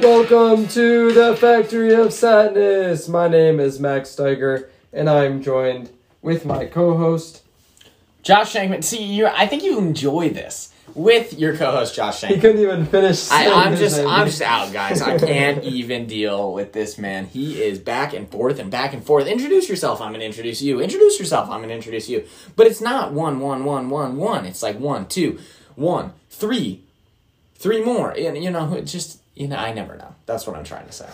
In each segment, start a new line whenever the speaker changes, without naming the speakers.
Welcome to the Factory of Sadness. My name is Max Steiger, and I'm joined with my co-host.
Josh Shankman. See, you. I think you enjoy this with your co-host Josh Shankman.
He couldn't even finish.
I, I'm just,
name.
I'm just out, guys. I can't even deal with this man. He is back and forth and back and forth. Introduce yourself. I'm gonna introduce you. Introduce yourself. I'm gonna introduce you. But it's not one, one, one, one, one. It's like one, two, one, three, three more. And you know, it just you know, I never know. That's what I'm trying to say.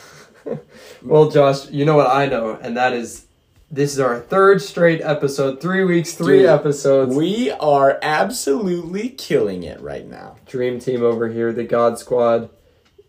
Well, Josh, you know what I know, and that is this is our third straight episode. Three weeks, three
Dude,
episodes.
We are absolutely killing it right now.
Dream team over here, the God Squad.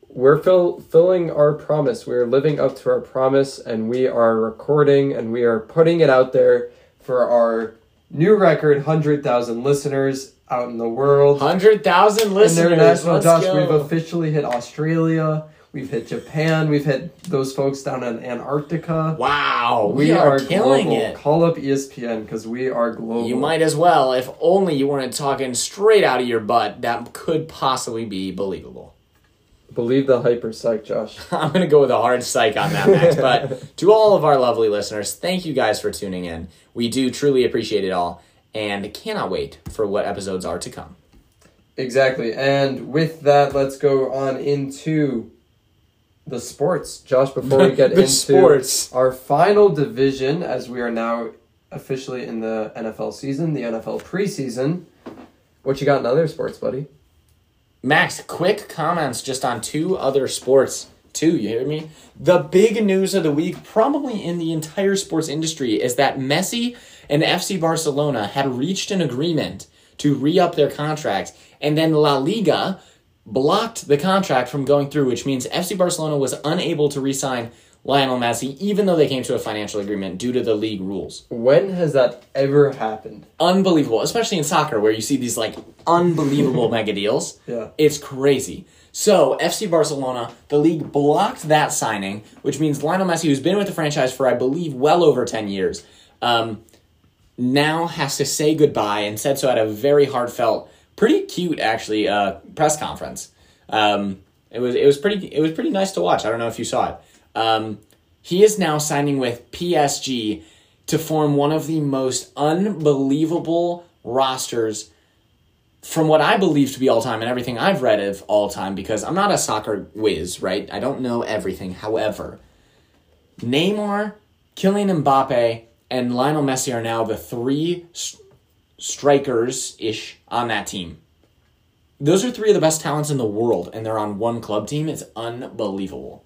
We're fill, filling our promise. We are living up to our promise, and we are recording and we are putting it out there for our new record, hundred thousand listeners out in the world.
Hundred thousand listeners.
International, Josh.
go.
We've officially hit Australia. We've hit Japan. We've hit those folks down in Antarctica.
Wow,
We,
we,
are,
are, killing
global.
it.
Call up ESPN because we are global.
You might as well, if only you weren't talking straight out of your butt. That could possibly be believable.
believe the hyper psych, Josh.
I'm gonna go with a hard psych on that, Max. but to all of our lovely listeners, thank you guys for tuning in. We do truly appreciate it all, and cannot wait for what episodes are to come.
Exactly. And with that, let's go on into the sports. Josh, before we get into
sports.
our final division, as we are now officially in the NFL season, the NFL preseason, what you got in other sports, buddy?
Max, quick comments just on two other sports. Two, you hear me? The big news of the week, probably in the entire sports industry, is that Messi and FC Barcelona had reached an agreement to re up their contract, and then La Liga blocked the contract from going through, which means FC Barcelona was unable to re sign Lionel Messi, even though they came to a financial agreement due to the league rules
When has that ever happened?
unbelievable, especially in soccer where you see these like unbelievable mega deals.
Yeah.
It's crazy. So, FC Barcelona, the league blocked that signing, which means Lionel Messi, who's been with the franchise for, I believe, well over 10 years, um, now has to say goodbye and said so at a very heartfelt, pretty cute, actually, uh, press conference. Um, it was it was pretty it was pretty nice to watch. I don't know if you saw it. Um, he is now signing with PSG to form one of the most unbelievable rosters from what I believe to be all time and everything I've read of all time because I'm not a soccer whiz, right? I don't know everything. However, Neymar, Kylian Mbappe, and Lionel Messi are now the three s- strikers ish on that team. Those are three of the best talents in the world, and they're on one club team. It's unbelievable.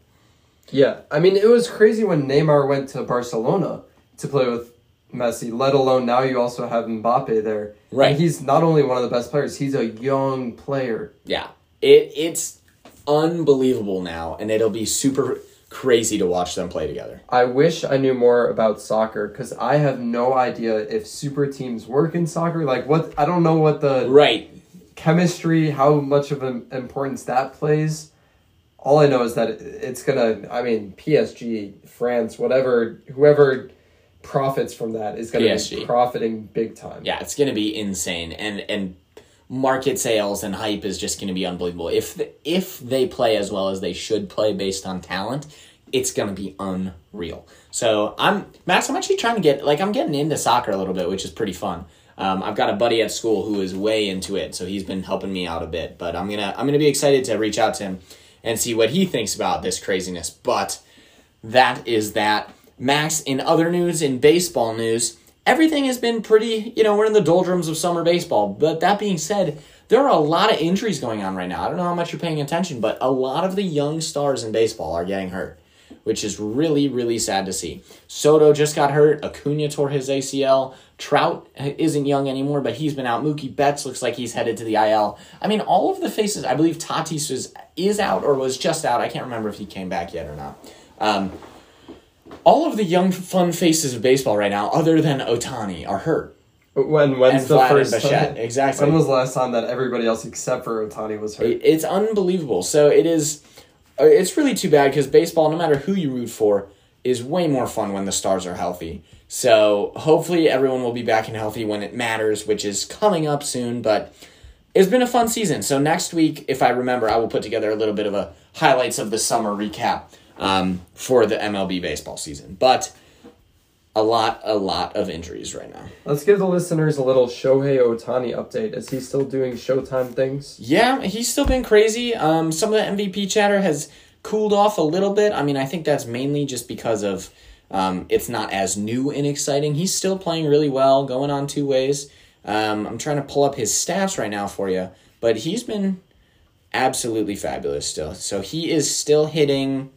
Yeah, I mean, it was crazy when Neymar went to Barcelona to play with Messi, let alone now you also have Mbappe there.
Right.
And he's not only one of the best players, he's a young player.
Yeah, it it's unbelievable now, and it'll be super crazy to watch them play together.
I wish I knew more about soccer because I have no idea if super teams work in soccer. Like, what? I don't know what the
Right.
chemistry, how much of an importance that plays. All I know is that it's gonna. I mean, PSG, France, whatever, whoever profits from that is gonna be profiting big time.
Yeah, it's to be insane, and and market sales and hype is just going to be unbelievable. If the, if they play as well as they should play based on talent, it's going to be unreal. So I'm Max. I'm actually trying to get like I'm getting into soccer a little bit, which is pretty fun. Um, I've got a buddy at school who is way into it, so he's been helping me out a bit. But I'm gonna I'm gonna be excited to reach out to him and see what he thinks about this craziness. But that is that. Max, in other news, in baseball news, everything has been pretty, you know, we're in the doldrums of summer baseball. But that being said, there are a lot of injuries going on right now. I don't know how much you're paying attention, but a lot of the young stars in baseball are getting hurt, which is really, really sad to see. Soto just got hurt. Acuna tore his ACL. Trout isn't young anymore, but he's been out. Mookie Betts looks like he's headed to the IL. I mean, all of the faces, I believe Tatis was, is out or was just out. I can't remember if he came back yet or not. Um, all of the young, fun faces of baseball right now, other than Otani, are hurt.
When when's
And
the
Vlad and
first
Bichette,
time?
exactly.
When was the last time that everybody else except for Otani was hurt?
It's unbelievable. So it is. uh, It's really too bad because baseball, no matter who you root for, is way more fun when the stars are healthy. So hopefully everyone will be back and healthy when it matters, which is coming up soon. But it's been a fun season. So next week, if I remember, I will put together a little bit of a highlights of the summer recap um, for the MLB baseball season. But a lot, a lot of injuries right now.
Let's give the listeners a little Shohei Otani update. Is he still doing Showtime things?
Yeah, he's still been crazy. Um, some of the MVP chatter has cooled off a little bit. I mean, I think that's mainly just because of um, it's not as new and exciting. He's still playing really well, going on two ways. Um, I'm trying to pull up his stats right now for you, but he's been absolutely fabulous still. So he is still hitting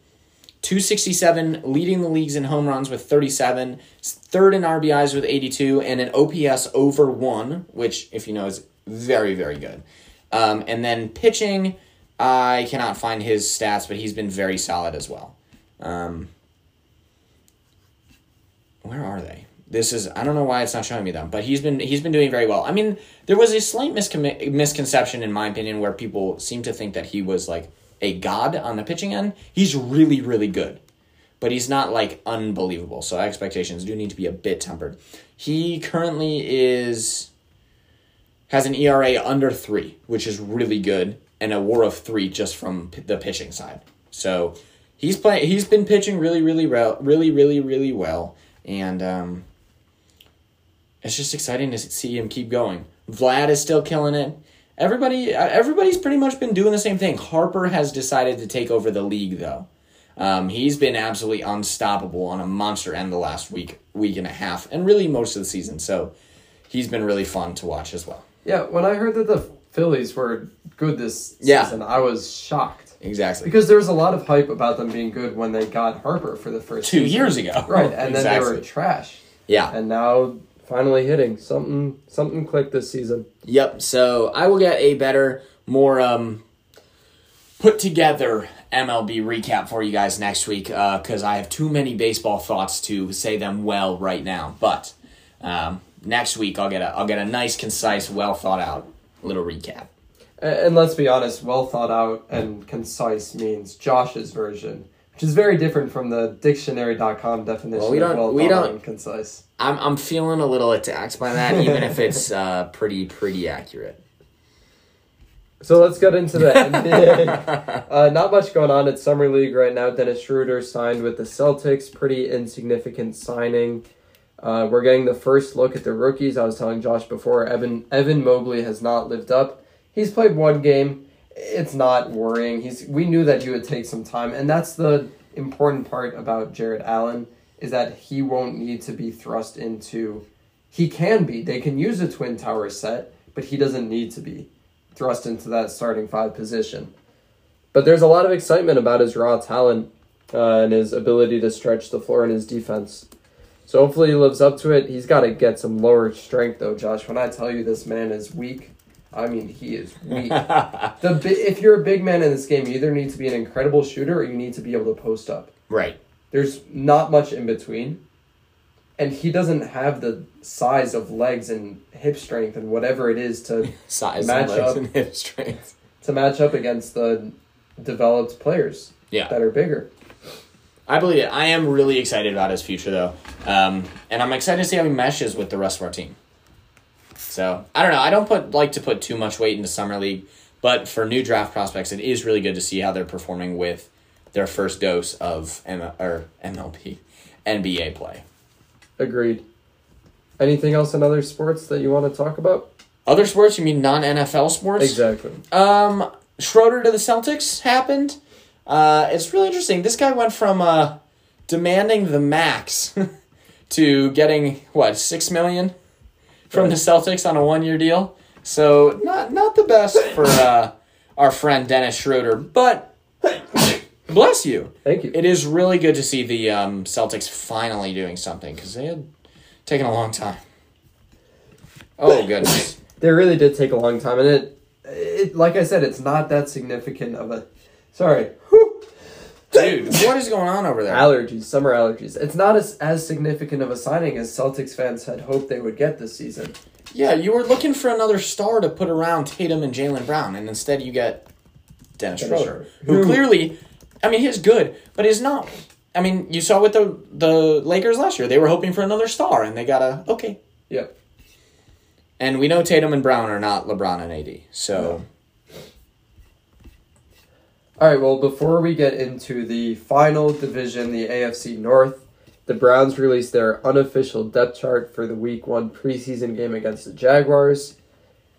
267, leading the leagues in home runs with 37, third in RBIs with 82, and an OPS over one, which, if you know, is very, very good. Um, and then pitching, I cannot find his stats, but he's been very solid as well. Um, where are they? This is I don't know why it's not showing me them, but he's been he's been doing very well. I mean, there was a slight miscom- misconception in my opinion where people seem to think that he was like a god on the pitching end. He's really really good, but he's not like unbelievable. So expectations do need to be a bit tempered. He currently is has an ERA under three, which is really good, and a WAR of three just from p- the pitching side. So he's playing. He's been pitching really, really well, really, really, really well, and um, it's just exciting to see him keep going. Vlad is still killing it. Everybody, uh, everybody's pretty much been doing the same thing. Harper has decided to take over the league, though. Um, he's been absolutely unstoppable on a monster end the last week, week and a half, and really most of the season. So he's been really fun to watch as well.
Yeah, when I heard that the Phillies were good this
Yeah.
season, I was shocked.
Exactly.
Because there was a lot of hype about them being good when they got Harper for the first
Two
season.
years ago.
Right, and then they were trash.
Yeah.
And now finally hitting. Something something clicked this season.
Yep. So I will get a better, more um, put together MLB recap for you guys next week because I have too many baseball thoughts to say them well right now. But um, next week I'll get a I'll get a nice, concise, well thought out little recap.
A- And let's be honest, well thought out and concise means Josh's version, which is very different from the dictionary.com definition
Well, we don't-
well
we don't-
concise.
I'm I'm feeling a little attacked by that, even if it's uh, pretty pretty accurate.
So let's get into the NBA. Uh, not much going on at Summer League right now. Dennis Schroeder signed with the Celtics. Pretty insignificant signing. Uh, we're getting the first look at the rookies. I was telling Josh before, Evan Evan Mobley has not lived up. He's played one game. It's not worrying. He's we knew that he would take some time, and that's the important part about Jarrett Allen is that he won't need to be thrust into. He can be. They can use a twin tower set, but he doesn't need to be thrust into that starting five position. But there's a lot of excitement about his raw talent uh, and his ability to stretch the floor in his defense. So hopefully he lives up to it. He's got to get some lower strength though, Josh. When I tell you this man is weak, I mean he is weak. the bi- if you're a big man in this game, you either need to be an incredible shooter or you need to be able to post up.
Right.
There's not much in between. And he doesn't have the size of legs and hip strength and whatever it is to
Size,
Match
legs,
up.
and hip strength.
to match up against the developed players
Yeah.
that are bigger.
I believe it. I am really excited about his future, though, um, and I'm excited to see how he meshes with the rest of our team. So I don't know. I don't put like to put too much weight into summer league, but for new draft prospects, it is really good to see how they're performing with their first dose of M- or MLB, NBA play.
Agreed. Anything else in other sports that you want to talk about?
Other sports? You mean non NFL sports?
Exactly.
Um, Schroeder to the Celtics happened. Uh, it's really interesting. This guy went from uh, demanding the max to getting what six million from the Celtics on a one-year deal. So not not the best for uh, our friend Dennis Schroeder, but bless you.
Thank you.
It is really good to see the um, Celtics finally doing something because they had taken a long time. Oh goodness.
They really did take a long time, and it, it like I said, it's not that significant of a. Sorry.
Dude, what is going on over there?
allergies, summer allergies. It's not as as significant of a signing as Celtics fans had hoped they would get this season.
Yeah, you were looking for another star to put around Tatum and Jaylen Brown, and instead you get Dennis
Dennis
Schroeder, who
Who-
clearly, I mean, he's good, but he's not. I mean, you saw with the the Lakers last year; they were hoping for another star, and they got a okay.
Yep.
And we know Tatum and Brown are not LeBron and AD, so
All right, well, before we get into the final division, the AFC North, the Browns released their unofficial depth chart for the week one preseason game against the Jaguars.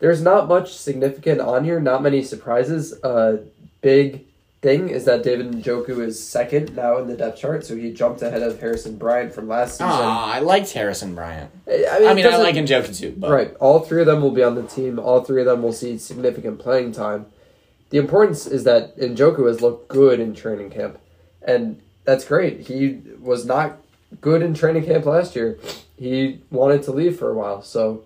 There's not much significant on here, not many surprises. Uh, big thing is that David Njoku is second now in the depth chart, so he jumped ahead of Harrison Bryant from last season.
Ah, I liked Harrison Bryant.
I
I mean, I like Njoku too, but
Right. All three of them will be on the team. All three of them will see significant playing time. The importance is that Njoku has looked good in training camp. And that's great. He was not good in training camp last year. He wanted to leave for a while. So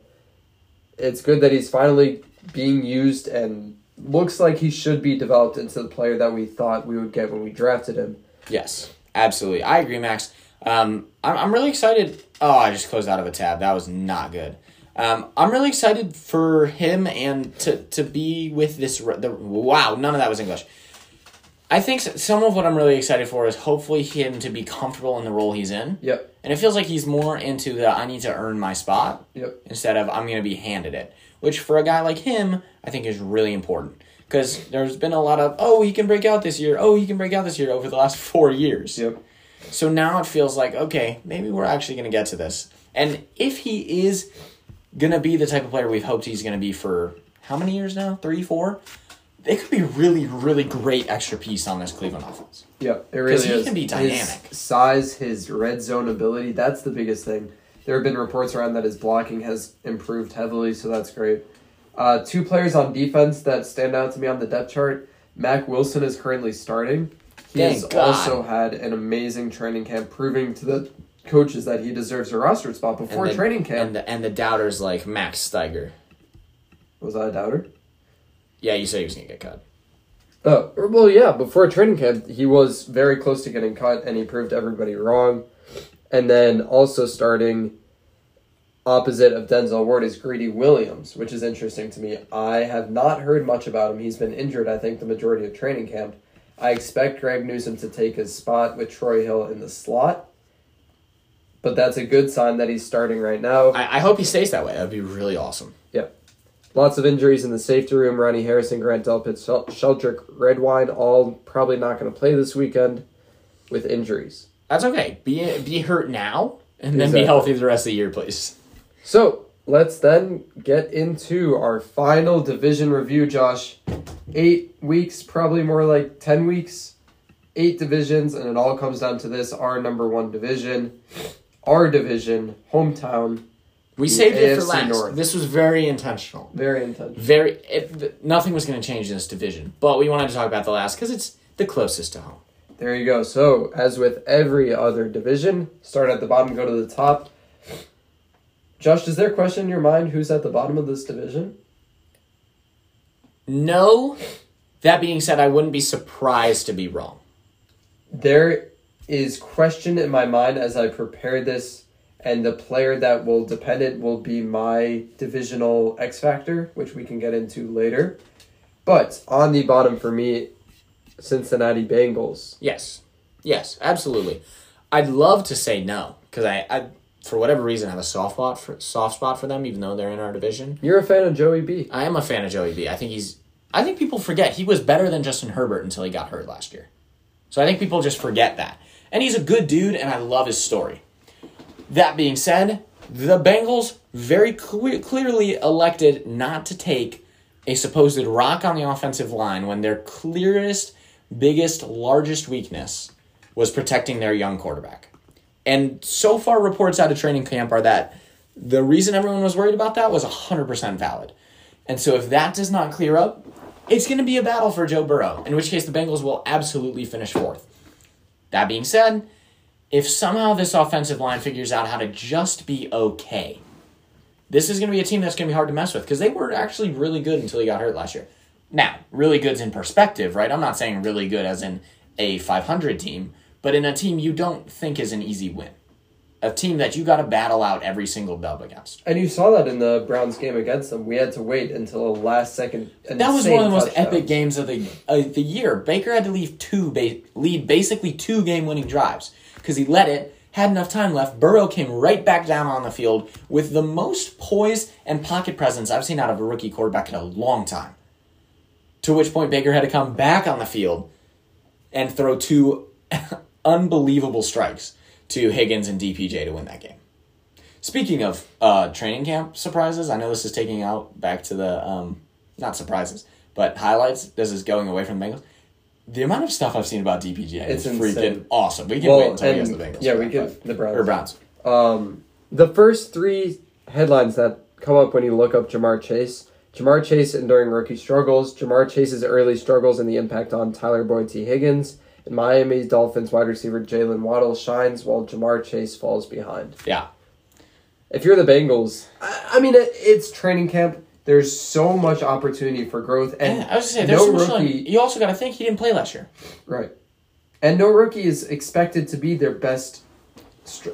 it's good that he's finally being used and looks like he should be developed into the player that we thought we would get when we drafted him.
Yes, absolutely. I agree, Max. Um, I'm, I'm really excited. Oh, I just closed out of a tab. That was not good. Um, I'm really excited for him and to, to be with this. The wow, none of that was English. I think some of what I'm really excited for is hopefully him to be comfortable in the role he's in,
Yep.
and it feels like he's more into the I need to earn my spot
Yep.
instead of I'm going to be handed it, which for a guy like him, I think is really important because there's been a lot of oh he can break out this year, oh he can break out this year over the last four years.
Yep.
So now it feels like, okay, maybe we're actually going to get to this. And if he is to be the type of player we've hoped he's to be for how many years now? Three, four? It could be really, really great extra piece on this Cleveland offense.
Yeah, it really
he
is.
can be
His
dynamic.
size, his red zone ability, that's the biggest thing. There have been reports around that his blocking has improved heavily, so that's great. Uh, two players on defense that stand out to me on the depth chart. Mack Wilson is currently starting. He
Thank
has
God.
also had an amazing training camp, proving to the coaches that he deserves a roster spot before
the,
training camp.
And the, and the doubters like Max Steiger.
Was I a doubter?
Yeah, you said he was going to get cut.
Oh, well, yeah, before training camp, he was very close to getting cut, and he proved everybody wrong. And then also starting opposite of Denzel Ward is Greedy Williams, which is interesting to me. I have not heard much about him. He's been injured, I think, the majority of training camp. I expect Greg Newsome to take his spot with Troy Hill in the slot, but that's a good sign that he's starting right now.
I, I hope he stays that way. That'd be really awesome. Yep.
Lots of injuries in the safety room. Ronnie Harrison, Grant Delpit, Shel- Sheldrick Redwine, all probably not going to play this weekend with injuries.
That's okay. Be be hurt now and then
Exactly.
be healthy the rest of the year, please.
So let's then get into our final division review, Josh. Eight weeks, probably more like 10 weeks, eight divisions, and it all comes down to this our number one division, our division, hometown.
We
The
saved it for last.
North.
This was very intentional.
Very intentional.
Very, it, nothing was going to change in this division, but we wanted to talk about the last because it's the closest to home.
There you go. So, as with every other division, start at the bottom, go to the top. Josh, is there a question in your mind who's at the bottom of this division?
No, that being said, I wouldn't be surprised to be wrong.
There is question in my mind as I prepare this, and the player that will depend it will be my divisional X factor, which we can get into later. But on the bottom for me, Cincinnati Bengals.
Yes, yes, absolutely. I'd love to say no because I, I, for whatever reason, have a soft spot for soft spot for them, even though they're in our division.
You're a fan of Joey B.
I am a fan of Joey B. I think he's. I think people forget he was better than Justin Herbert until he got hurt last year. So I think people just forget that. And he's a good dude, and I love his story. That being said, the Bengals very cle- clearly elected not to take a supposed rock on the offensive line when their clearest, biggest, largest weakness was protecting their young quarterback. And so far, reports out of training camp are that the reason everyone was worried about that was 100% valid. And so if that does not clear up, it's going to be a battle for Joe Burrow, in which case the Bengals will absolutely finish fourth. That being said, if somehow this offensive line figures out how to just be okay, this is going to be a team that's going to be hard to mess with because they were actually really good until he got hurt last year. Now, really good's in perspective, right? I'm not saying really good as in a 500 team, but in a team you don't think is an easy win. A team that you got to battle out every single dub against.
And you saw that in the Browns game against them. We had to wait until the last second.
That was one of the most
touchdown.
epic games of the of the year. Baker had to leave two ba- lead basically two game winning drives because he let it. Had enough time left. Burrow came right back down on the field with the most poise and pocket presence I've seen out of a rookie quarterback in a long time. To which point Baker had to come back on the field and throw two unbelievable strikes to Higgins and DPJ to win that game. Speaking of uh, training camp surprises, I know this is taking out back to the um, not surprises, but highlights. This is going away from the Bengals. The amount of stuff I've seen about DPJ
It's
is freaking
insane.
awesome. We can
Well,
wait until he
and-
has the Bengals.
yeah, we could the Browns.
or Browns.
Um, the first three headlines that come up when you look up Ja'Marr Chase. Ja'Marr Chase enduring rookie struggles. Ja'Marr Chase's early struggles and the impact on Tyler Boyd Tee Higgins. And Miami Dolphins wide receiver Jaylen Waddle shines while Ja'Marr Chase falls behind.
Yeah,
If you're the Bengals, I, I mean, it, it's training camp. There's so much opportunity for growth, and
yeah. I was gonna say there's
no
so much
rookie,
like- You also got to think he didn't play last year.
right? And no rookie is expected to be their best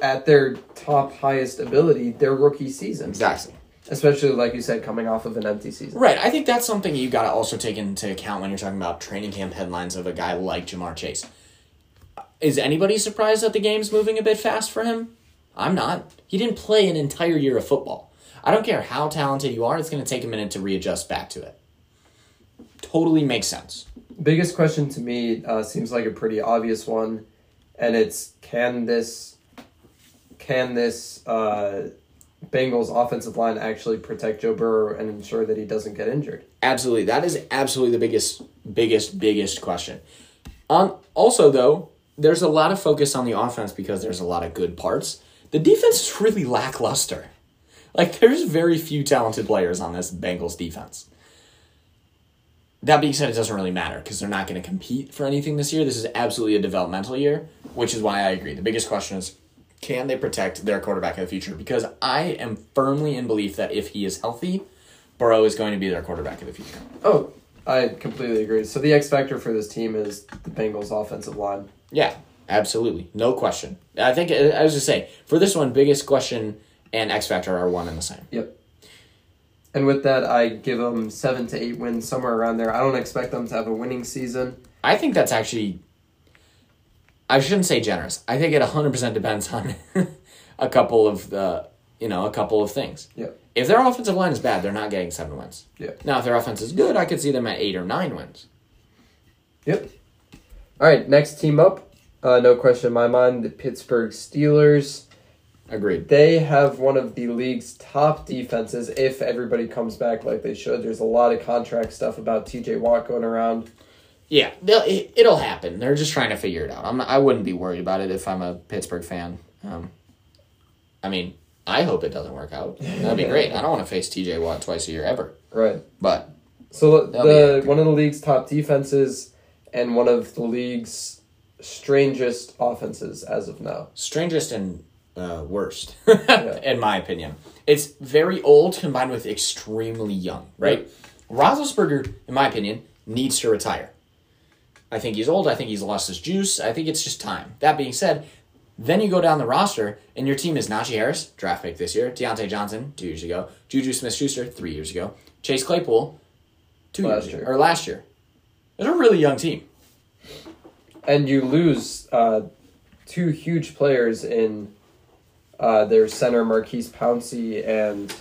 at their top highest ability their rookie season.
Exactly.
Especially, like you said, coming off of an empty season.
Right. I think that's something you got to also take into account when you're talking about training camp headlines of a guy like Ja'Marr Chase. Is anybody surprised that the game's moving a bit fast for him? I'm not. He didn't play an entire year of football. I don't care how talented you are, it's going to take a minute to readjust back to it. Totally makes sense.
Biggest question to me uh, seems like a pretty obvious one, and it's can this can this uh, Bengals offensive line actually protect Joe Burrow and ensure that he doesn't get injured?
Absolutely. That is absolutely the biggest, biggest, biggest question. Um, also, though, there's a lot of focus on the offense because there's a lot of good parts. The defense is really lackluster. Like, there's very few talented players on this Bengals defense. That being said, it doesn't really matter because they're not going to compete for anything this year. This is absolutely a developmental year, which is why I agree. The biggest question is can they protect their quarterback in the future? Because I am firmly in belief that if he is healthy, Burrow is going to be their quarterback in the future.
Oh, I completely agree. So the X factor for this team is the Bengals offensive line.
Yeah, absolutely. No question. I think, uh, I was just say, for this one, biggest question and X Factor are one and the same.
Yep. And with that, I give them seven to eight wins, somewhere around there. I don't expect them to have a winning season.
I think that's actually, I shouldn't say generous. I think it 100% depends on a couple of the, you know, a couple of things.
Yep.
If their offensive line is bad, they're not getting seven wins.
Yeah.
Now, if their offense is good, I could see them at eight or nine wins.
Yep. All right, next team up. Uh, no question in my mind, the Pittsburgh Steelers.
Agreed.
They have one of the league's top defenses if everybody comes back like they should. There's a lot of contract stuff about TJ Watt going around.
Yeah, they'll- it, it'll happen. They're just trying to figure it out. I'm not, I wouldn't be worried about it if I'm a Pittsburgh fan. Um, I mean, I hope it doesn't work out. That'd be great. I don't want to face TJ Watt twice a year ever.
Right.
But
So the one of the league's top defenses and one of the league's strangest offenses as of now.
strangest and uh, worst, in my opinion. It's very old combined with extremely young, right? Roethlisberger, in my opinion, needs to retire. I think he's old. I think he's lost his juice. I think it's just time. That being said, then you go down the roster, and your team is Najee Harris, draft pick this year, Diontae Johnson, two years ago, Juju Smith Schuster, three years ago, Chase Claypool, two
Last
years
year.
ago, or last year. It's a really young team.
And you lose uh, two huge players in uh, their center Maurkice Pouncey and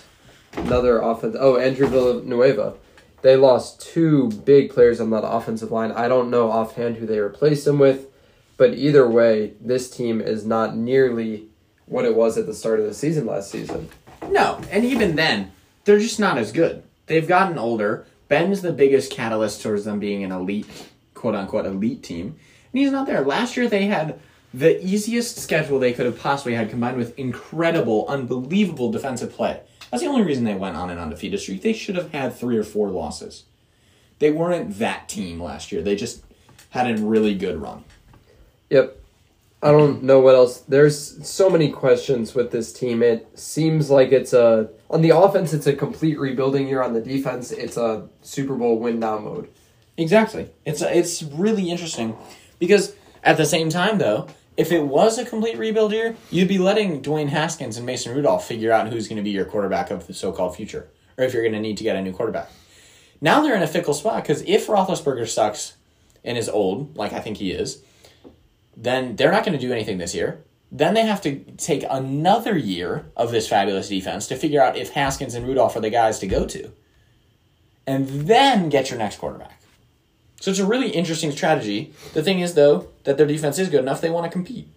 another offense. Oh, Andrew Villanueva. They lost two big players on that offensive line. I don't know offhand who they replaced them with, but either way, this team is not nearly what it was at the start of the season last season.
No, and even then, they're just not as good. They've gotten older. Ben's the biggest catalyst towards them being an elite, quote unquote, elite team. And he's not there. Last year, they had the easiest schedule they could have possibly had combined with incredible, unbelievable defensive play. That's the only reason they went on an undefeated streak. They should have had three or four losses. They weren't that team last year. They just had a really good run.
Yep. I don't know what else. There's so many questions with this team. It seems like it's a on the offense, it's a complete rebuilding year. On the defense, it's a Super Bowl win now mode.
Exactly. It's it's really interesting because at the same time though, if it was a complete rebuild year, you'd be letting Dwayne Haskins and Mason Rudolph figure out who's going to be your quarterback of the so-called future, or if you're going to need to get a new quarterback. Now they're in a fickle spot because if Roethlisberger sucks and is old, like I think he is, then they're not going to do anything this year. Then they have to take another year of this fabulous defense to figure out if Haskins and Rudolph are the guys to go to. And then get your next quarterback. So it's a really interesting strategy. The thing is, though, that their defense is good enough; they want to compete.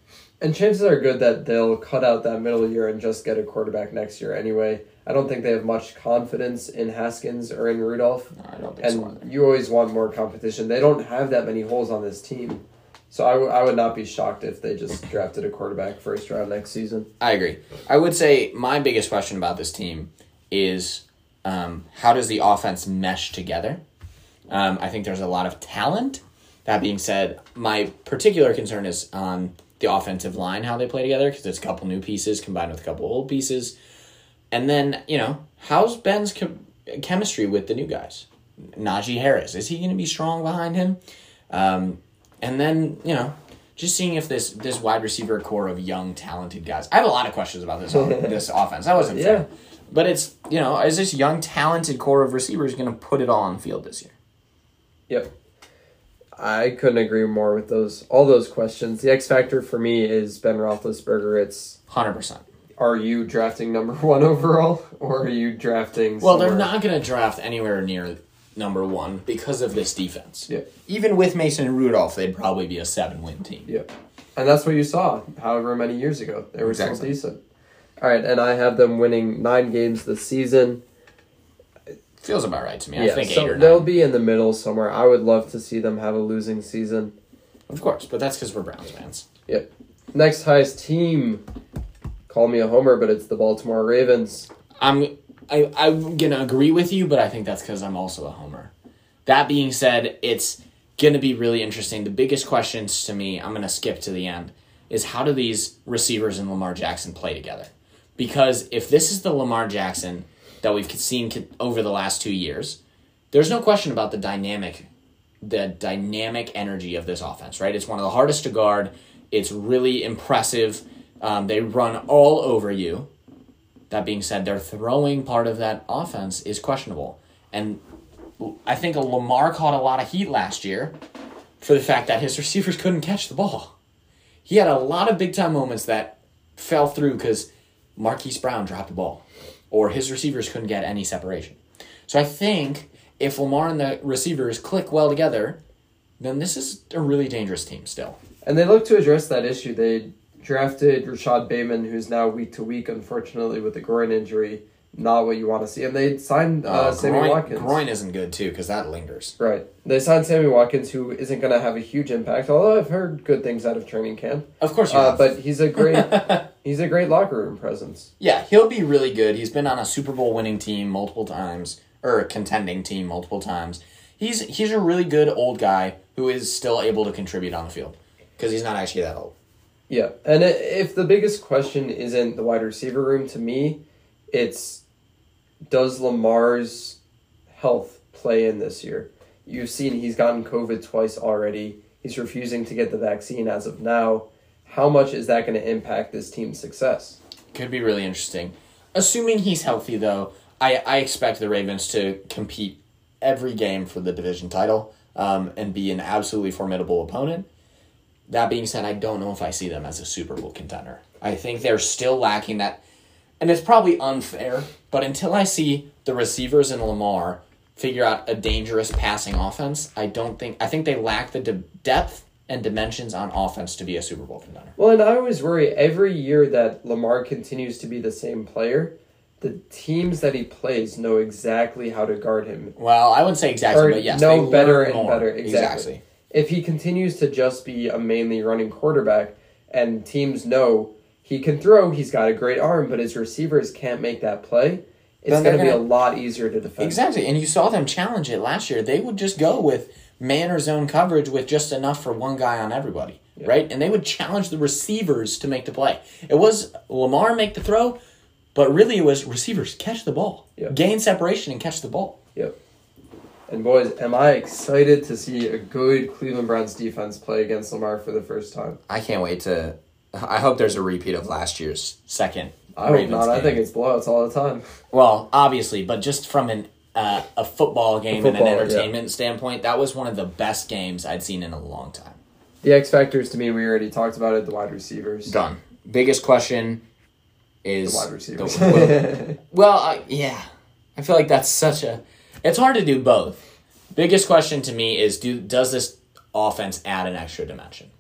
And chances are good that they'll cut out that middle year and just get a quarterback next year anyway. I don't think they have much confidence in Haskins or in Rudolph.
I don't think so.
And you always want more competition. They don't have that many holes on this team. So I, w- I would not be shocked if they just drafted a quarterback first round next season.
I agree. I would say my biggest question about this team is um, how does the offense mesh together? Um, I think there's a lot of talent. That being said, my particular concern is on the offensive line, how they play together, because it's a couple new pieces combined with a couple old pieces. And then, you know, how's Ben's chem- chemistry with the new guys? Najee Harris, is he going to be strong behind him? Um, and then, you know, just seeing if this this wide receiver core of young, talented guys. I have a lot of questions about this this offense. I wasn't
Yeah.
fair. But it's, you know, is this young, talented core of receivers going to put it all on the field this year?
Yep. I couldn't agree more with those all those questions. The X factor for me is Ben Roethlisberger. It's
100%.
are you drafting number one overall or are you drafting?
Well, they're not going to draft anywhere near number one because of this defense.
Yeah.
Even with Mason and Rudolph, they'd probably be a seven win team.
Yeah, and that's what you saw. However many years ago, they were still decent. All right, and I have them winning nine games this season.
Feels about right to me. I
yeah,
think
so
or
they'll be in the middle somewhere. I would love to see them have a losing season.
Of course, but that's because we're Browns fans. Yep.
Next highest team. Call me a homer, but it's the Baltimore Ravens.
I'm I, I'm gonna agree with you, but I think that's because I'm also a homer. That being said, it's gonna be really interesting. The biggest questions to me, I'm gonna skip to the end, is how do these receivers and Lamar Jackson play together? Because if this is the Lamar Jackson that we've seen over the last two years, there's no question about the dynamic, the dynamic energy of this offense. Right, it's one of the hardest to guard. It's really impressive. Um, they run all over you. That being said, their throwing part of that offense is questionable. And I think Lamar caught a lot of heat last year for the fact that his receivers couldn't catch the ball. He had a lot of big time moments that fell through because Marquise Brown dropped the ball or his receivers couldn't get any separation. So I think if Lamar and the receivers click well together, then this is a really dangerous team still.
And they look to address that issue. They drafted Rashod Bateman, who's now week to week, unfortunately, with a groin injury. Not what you want to see. And they signed uh,
Uh,
Sammy
groin,
Watkins.
groin isn't good too because that lingers.
Right. They signed Sammy Watkins, who isn't going to have a huge impact, although I've heard good things out of training camp.
Of course
Uh, but he's a great he's a great locker room presence.
Yeah, he'll be really good. He's been on a Super Bowl winning team multiple times, or a contending team multiple times. He's he's a really good old guy who is still able to contribute on the field because he's not actually that old.
Yeah. And if the biggest question isn't the wide receiver room to me, it's does Lamar's health play in this year? You've seen he's gotten COVID twice already. He's refusing to get the vaccine as of now. How much is that going to impact this team's success?
Could be really interesting. Assuming he's healthy, though, I, I expect the Ravens to compete every game for the division title um, and be an absolutely formidable opponent. That being said, I don't know if I see them as a Super Bowl contender. I think they're still lacking that, and it's probably unfair, but until I see the receivers in Lamar figure out a dangerous passing offense, I don't think, I think they lack the de- depth and dimensions on offense to be a Super Bowl contender.
Well, and I always worry every year that Lamar continues to be the same player, the teams that he plays know exactly how to guard him.
Well, I wouldn't say exactly,
Or
but yes,
know
they
better and
more.
better, exactly. If he continues to just be a mainly running quarterback and teams know he can throw, he's got a great arm, but his receivers can't make that play, it's going to be a lot easier to defend.
Exactly, and you saw them challenge it last year. They would just go with man or zone coverage with just enough for one guy on everybody, right? And they would challenge the receivers to make the play. It was Lamar make the throw, but really it was receivers catch the ball,
Yeah.
gain separation, and catch the ball.
Yep. And boys, am I excited to see a good Cleveland Browns defense play against Lamar for the first time?
I can't wait to. I hope there's a repeat of last year's second.
I hope
Ravens
not. I
game.
think it's blowouts all the time.
Well, obviously, but just from an uh, a football game
football,
and
yeah.
an entertainment standpoint, that was one of the best games I'd seen in a long time.
The X factors to me, we already talked about it. The wide receivers.
Done. Biggest question is
The wide receivers.
well, well uh, yeah, I feel like that's such a. It's hard to do both. Biggest question to me is do does this offense add an extra dimension?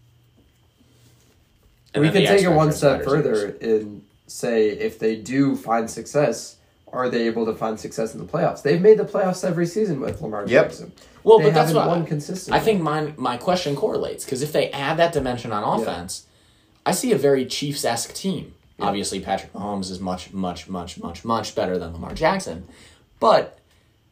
And
we
then
can take it one step further and say if they do find success, are they able to find success in the playoffs? They've made the playoffs every season with Lamar
Yep.
Jackson.
Well,
they
but that's
haven't
what
won
I-
consistently.
I think my my question correlates because if they add that dimension on offense, I see a very Chiefs esque team. Obviously, Patrick Mahomes is much, much, much, much, much better than Lamar Jackson, but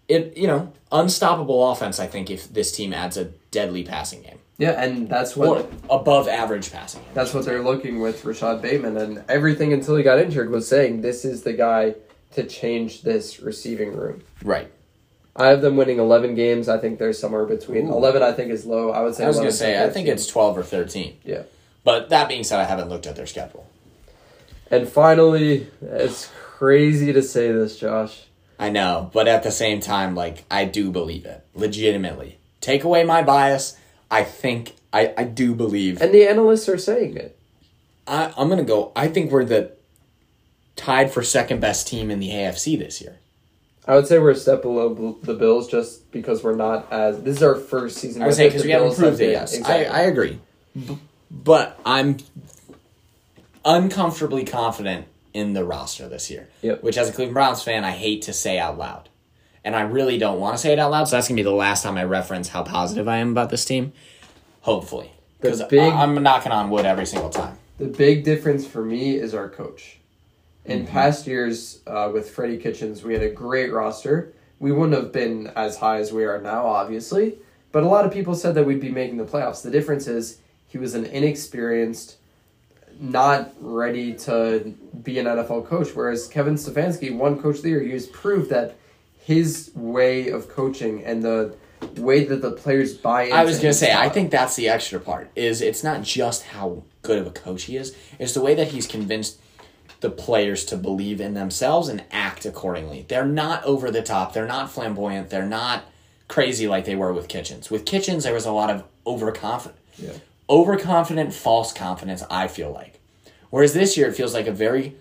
it you know unstoppable offense. I think if this team adds a deadly passing game
Yeah, and that's what
or above average passing.
That's what they're looking with Rashod Bateman, and everything until he got injured was saying this is the guy to change this receiving room.
Right.
I have them winning eleven games. I think they're somewhere between
Ooh.
eleven. I think is low. I would say.
I was gonna say I think it's twelve or thirteen.
yeah.
But that being said, I haven't looked at their schedule.
And finally, it's crazy to say this, Josh.
I know, but at the same time, like I do believe it legitimately. Take away my bias. I think I, I do believe.
And the analysts are saying it.
I, I'm gonna go. I think we're the tied for second best team in the AFC this year.
I would say we're a step below bl- the Bills just because we're not as. This is our first season.
I would say because we haven't proved it. Yes,
exactly.
I, I agree. B- but I'm uncomfortably confident in the roster this year.
Yep.
Which, as a Cleveland Browns fan, I hate to say out loud, and I really don't want to say it out loud. So that's gonna be the last time I reference how positive I am about this team. Hopefully, because I'm knocking on wood every single time.
The big difference for me is our coach. In
Mm-hmm.
past years, uh, with Freddie Kitchens, we had a great roster. We wouldn't have been as high as we are now, obviously, but a lot of people said that we'd be making the playoffs. The difference is he was an inexperienced, not ready to be an NFL coach, whereas Kevin Stefanski, one coach of the year, he has proved that his way of coaching and the way that the players buy into
I was gonna say, I think that's the extra part. Is it's not just how good of a coach he is; it's the way that he's convinced the players to believe in themselves and act accordingly. They're not over the top. They're not flamboyant. They're not crazy like they were with Kitchens. With Kitchens, there was a lot of overconfident,
Yeah.
overconfident, false confidence. I feel like, whereas this year it feels like a very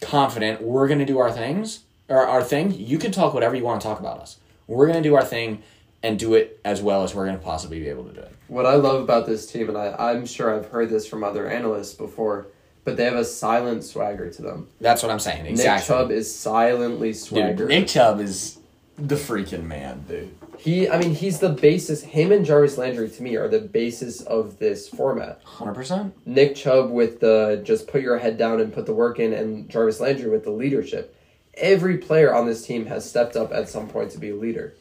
confident. We're gonna do our things or our thing. You can talk whatever you want to talk about us. We're gonna do our thing and do it as well as we're gonna possibly be able to do it.
What I love about this team, and I, I'm sure I've heard this from other analysts before, but they have a silent swagger to them.
That's what I'm saying. Exactly.
Nick Chubb is silently swagger.
Dude, Nick Chubb is the freaking man, dude.
he, I mean, he's the basis. Him and Jarvis Landry to me are the basis of this format.
Hundred percent.
Nick Chubb with the just put your head down and put the work in, and Jarvis Landry with the leadership. Every player on this team has stepped up at some point to be a leader,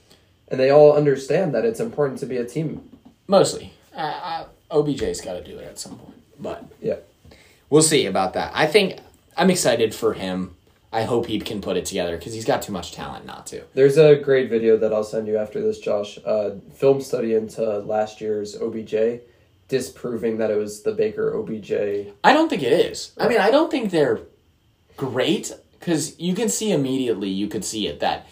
and they all understand that it's important to be a team.
Mostly. Uh, uh, OBJ's got to do it at some point, but
Yeah.
we'll see about that. I think I'm excited for him. I hope he can put it together because he's got too much talent not to.
There's a great video that I'll send you after this, Josh. Uh, film study into last year's OBJ, disproving that it was the Baker OBJ.
I don't think it is. I mean, I don't think they're great because you can see immediately. You could see it that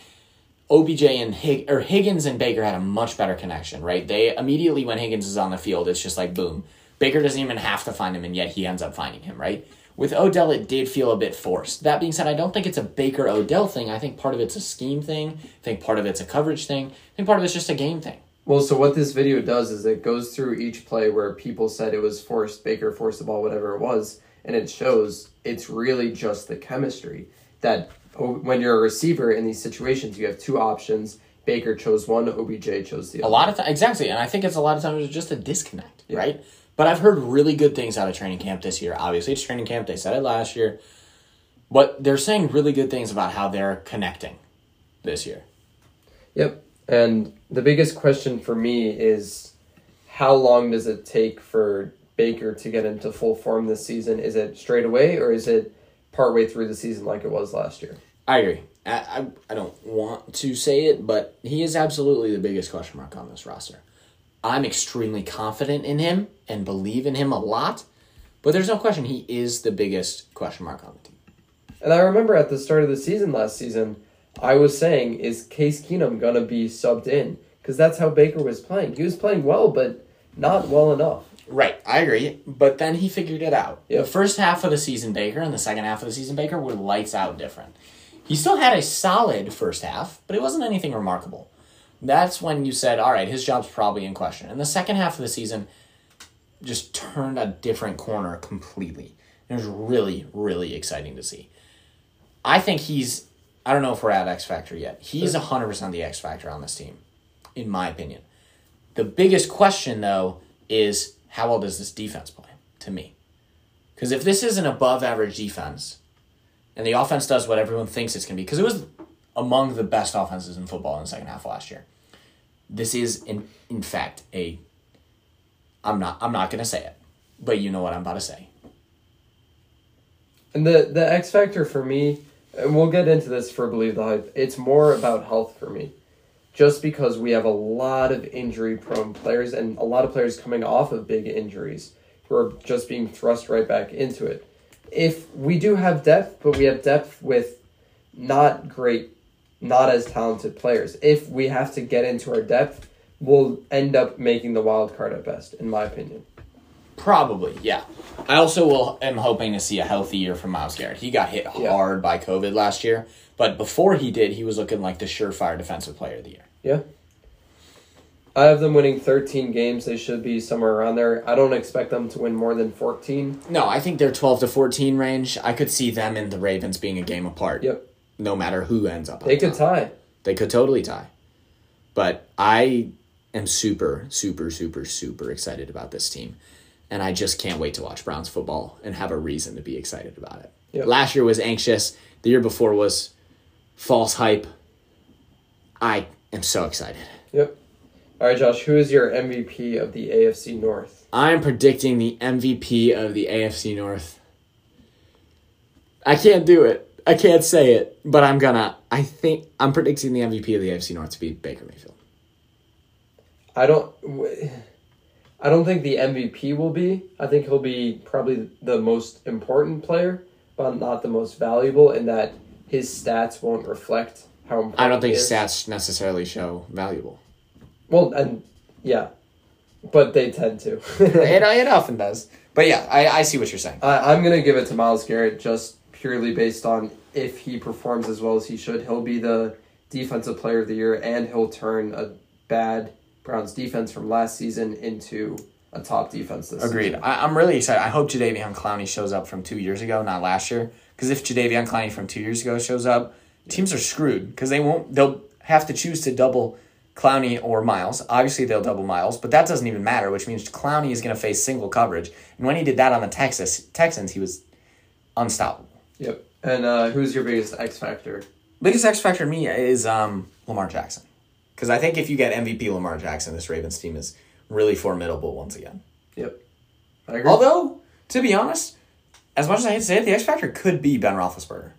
OBJ and Hig- or Higgins and Baker had a much better connection, right? They immediately when Higgins is on the field, it's just like boom. Baker doesn't even have to find him, and yet he ends up finding him, right? With Odell, it did feel a bit forced. That being said, I don't think it's a Baker Odell thing. I think part of it's a scheme thing. I think part of it's a coverage thing. I think part of it's just a game thing.
Well, so what this video does is it goes through each play where people said it was forced, Baker forced the ball, whatever it was, and it shows it's really just the chemistry. That oh, when you're a receiver in these situations, you have two options. Baker chose one, OBJ chose the other.
A lot of times, exactly, and I think it's a lot of times it's just a disconnect, right? But I've heard really good things out of training camp this year. Obviously, it's training camp. They said it last year, but they're saying really good things about how they're connecting this year.
Yep. And the biggest question for me is how long does it take for Baker to get into full form this season? Is it straight away or is it partway through the season like it was last year?
I agree. I, I, I don't want to say it, but he is absolutely the biggest question mark on this roster. I'm extremely confident in him and believe in him a lot, but there's no question he is the biggest question mark on the team.
And I remember at the start of the season last season, I was saying, is Case Keenum going to be subbed in? Because that's how Baker was playing. He was playing well, but not well enough.
Right, I agree. But then he figured it out.
Yeah.
The first half of the season, Baker, and the second half of the season, Baker were lights out different. He still had a solid first half, but it wasn't anything remarkable. That's when you said, all right, his job's probably in question. And the second half of the season just turned a different corner completely. It was really, really exciting to see. I think he's, I don't know if we're at X Factor yet. He's 100% the X Factor on this team, in my opinion. The biggest question, though, is how well does this defense play, to me? Because if this is an above average defense, and the offense does what everyone thinks it's going to be, because it was among the best offenses in football in the second half last year. This is in in fact a I'm not I'm not going to say it, but you know what I'm about to say.
And the the X factor for me, and we'll get into this for believe the hype. It's more about health for me, just because we have a lot of injury prone players and a lot of players coming off of big injuries who are just being thrust right back into it. If we do have depth, but we have depth with not great, not as talented players. If we have to get into our depth, we'll end up making the wild card at best, in my opinion.
Probably, yeah. I also will am hoping to see a healthy year from Myles Garrett. He got hit
Yeah.
hard by COVID last year, but before he did, he was looking like the surefire defensive player of the year.
Yeah. I have them winning 13 games. They should be somewhere around there. I don't expect them to win more than 14.
No, I think they're 12 to 14 range. I could see them and the Ravens being a game apart.
Yep.
No matter who ends up.
They could
top.
tie.
They could totally tie. But I am super, super, super, super excited about this team. And I just can't wait to watch Browns football and have a reason to be excited about it.
Yep.
Last year was anxious. The year before was false hype. I am so excited.
Yep. All right, Josh, who is your MVP of the AFC North?
I'm predicting the MVP of the AFC North. I can't do it. I can't say it, but I'm gonna. I think I'm predicting the MVP of the AFC North to be Baker Mayfield.
I don't w- I don't think the MVP will be. I think he'll be probably the most important player, but not the most valuable in that his stats won't reflect how important
I don't think
he is.
stats necessarily show valuable.
Well, and yeah. But they tend to.
it, it often does. But yeah, I, I see what you're saying.
I, I'm gonna give it to Myles Garrett just purely based on if he performs as well as he should. He'll be the defensive player of the year, and he'll turn a bad Browns defense from last season into a top defense this
Agreed.
season.
I, I'm really excited. I hope Jadeveon Clowney shows up from two years ago, not last year. Because if Jadeveon Clowney from two years ago shows up, teams are screwed. Because they won't. They'll have to choose to double Clowney or Myles. Obviously, they'll double Myles, but that doesn't even matter. Which means Clowney is going to face single coverage. And when he did that on the Texas Texans, he was unstoppable.
Yep. And uh, who's your biggest X factor?
Biggest X factor to me is um, Lamar Jackson. Because I think if you get MVP Lamar Jackson, this Ravens team is really formidable once again.
Yep. I agree.
Although, to be honest, as much as I hate to say it, the X Factor could be Ben Roethlisberger.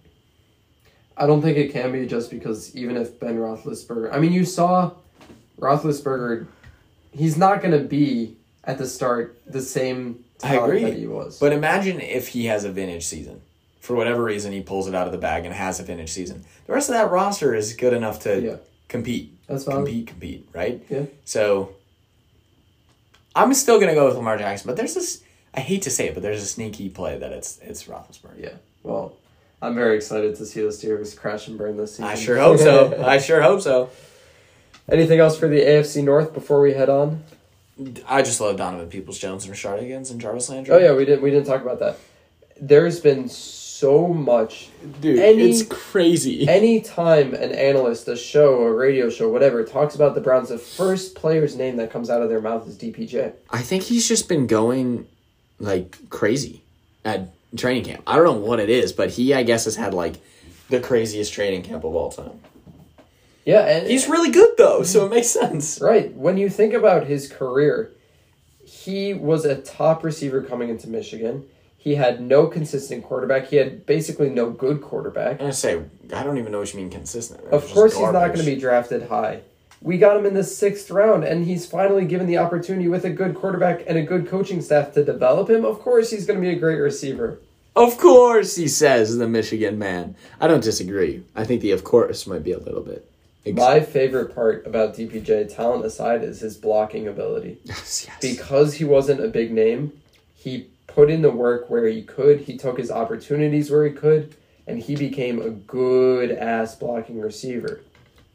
I don't think it can be just because even if Ben Roethlisberger, I mean, you saw Roethlisberger, he's not going to be at the start the same
I agree.
that he was.
But imagine if he has a vintage season. For whatever reason, he pulls it out of the bag and has a vintage season. The rest of that roster is good enough to
Yeah.
compete.
That's valid.
compete, compete, right?
Yeah.
So, I'm still gonna go with Lamar Jackson, but there's this. I hate to say it, but there's a sneaky play that it's it's Roethlisberger.
Yeah. Well, I'm very excited to see the Steelers crash and burn this season.
I sure hope so. I sure hope so.
Anything else for the AFC North before we head on?
I just love Donovan Peoples Jones and Rashard Higgins and Jarvis Landry.
Oh yeah, we didn't we didn't talk about that. There's been so much.
dude,
Any-
it's crazy.
Anytime an analyst, a show, a radio show, whatever, talks about the Browns, the first player's name that comes out of their mouth is DPJ.
I think he's just been going like crazy at training camp. I don't know what it is, but he I guess has had like the craziest training camp of all time.
Yeah, and
He's really good though, so it makes sense.
right. When you think about his career, he was a top receiver coming into Michigan. He had no consistent quarterback. He had basically no good quarterback.
I'm say I don't even know what you mean consistent.
Of course, he's not going to be drafted high. We got him in the sixth round, and he's finally given the opportunity with a good quarterback and a good coaching staff to develop him. Of course, he's going to be a great receiver.
Of course, he says the Michigan man. I don't disagree. I think the of course might be a little bit. ex-
My favorite part about DPJ, talent aside, is his blocking ability.
yes, yes.
Because he wasn't a big name, he put in the work where he could, he took his opportunities where he could, and he became a good ass blocking receiver.